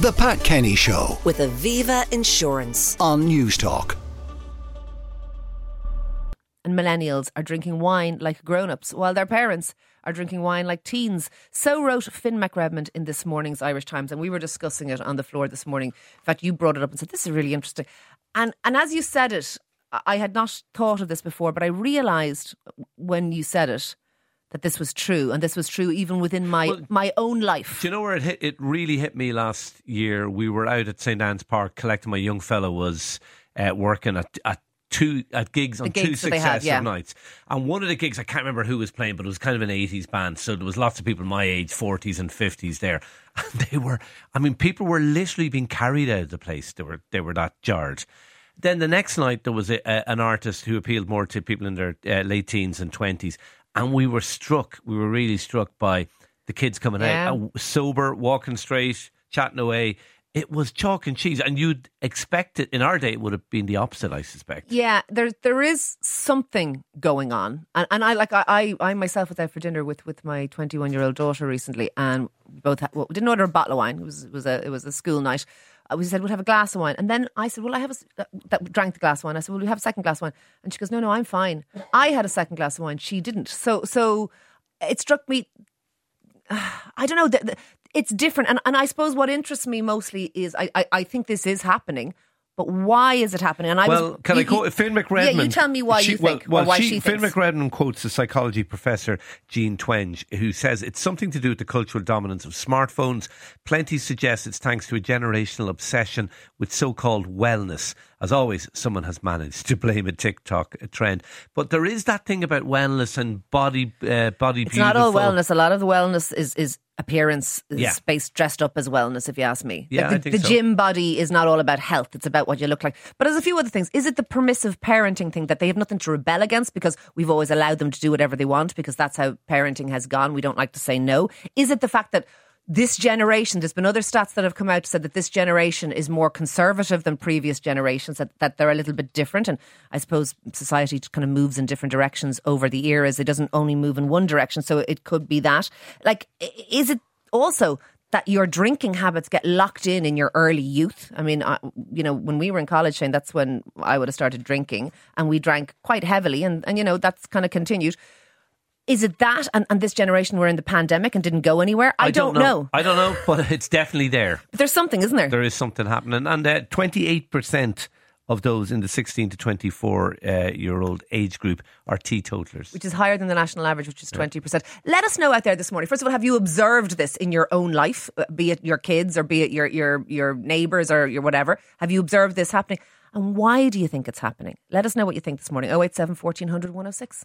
The Pat Kenny Show with Aviva Insurance. on News Talk. and millennials are drinking wine like grown ups, while their parents are drinking wine like teens. So wrote Finn McRedmond in this morning's Irish Times, and we were discussing it on the floor this morning. In fact, you brought it up and said, This is really interesting. And, and as you said it, I- I had not thought of this before, but I realised when you said it that this was true, and this was true even within my, Well, my own life. Do you know where it hit? It really hit me last year. We were out at St Anne's Park collecting. My young fellow was uh, working at, at two at gigs on two gigs that they had, successive yeah. nights. And one of the gigs, I can't remember who was playing, but it was kind of an eighties band. So there was lots of people my age, forties and fifties there. And they were, I mean, people were literally being carried out of the place. They were they were that jarred. Then the next night there was a, a, an artist who appealed more to people in their uh, late teens and twenties, and we were struck. We were really struck by the kids coming Yeah. out uh, sober, walking straight, chatting away. It was chalk and cheese, and you'd expect it in our day. It would have been the opposite, I suspect. Yeah, there there is something going on, and and I like I I, I myself was out for dinner with with my twenty one year old daughter recently, and we both had, well, we didn't order a bottle of wine. It was it was a it was a school night. Uh, we said we'll have a glass of wine, and then I said, "Well, I have a that, that drank the glass of wine." I said, "Well, we have a second glass of wine," and she goes, "No, no, I'm fine." I had a second glass of wine. She didn't. So so it struck me I don't know. The, it's different, and and I suppose what interests me mostly is I, I I think this is happening, but why is it happening? And I Well, was, can you- I quote Finn McRedmond? Yeah, you tell me why She- you think, well, or why she, she, Finn. McRedmond quotes the psychology professor Jean Twenge, who says it's something to do with the cultural dominance of smartphones. Plenty suggests it's thanks to a generational obsession with so-called wellness. As always, someone has managed to blame a TikTok trend, but there is that thing about wellness and body, uh, body. It's not all wellness. A lot of the wellness is is appearance, is Yeah. based dressed up as wellness. If you ask me, Yeah, Like the, the so. gym body is not all about health. It's about what you look like. But there's a few other things. Is it the permissive parenting thing that they have nothing to rebel against because we've always allowed them to do whatever they want because that's how parenting has gone. We don't like to say no. Is it the fact that this generation, there's been other stats that have come out said that this generation is more conservative than previous generations, that, that they're a little bit different. And I suppose society kind of moves in different directions over the eras. It doesn't only move in one direction. So it could be that. Like, is it also that your drinking habits get locked in in your early youth. I mean, I, you know, when we were in college, Shane, that's when I would have started drinking, and we drank quite heavily, and and you know that's kind of continued. Is it that, and, and this generation were in the pandemic and didn't go anywhere? I, don't, know. I don't know, but it's definitely there. But there's something, isn't there? There is something happening, and uh, twenty-eight percent of those in the sixteen to twenty-four uh, year old age group are teetotalers. which is higher than the national average, which is 20%. Let us know out there this morning. First of all, have you observed this in your own life, uh, be it your kids or be it your, your, your neighbours or your whatever? Have you observed this happening? And why do you think it's happening? Let us know what you think this morning. 087 1400 106.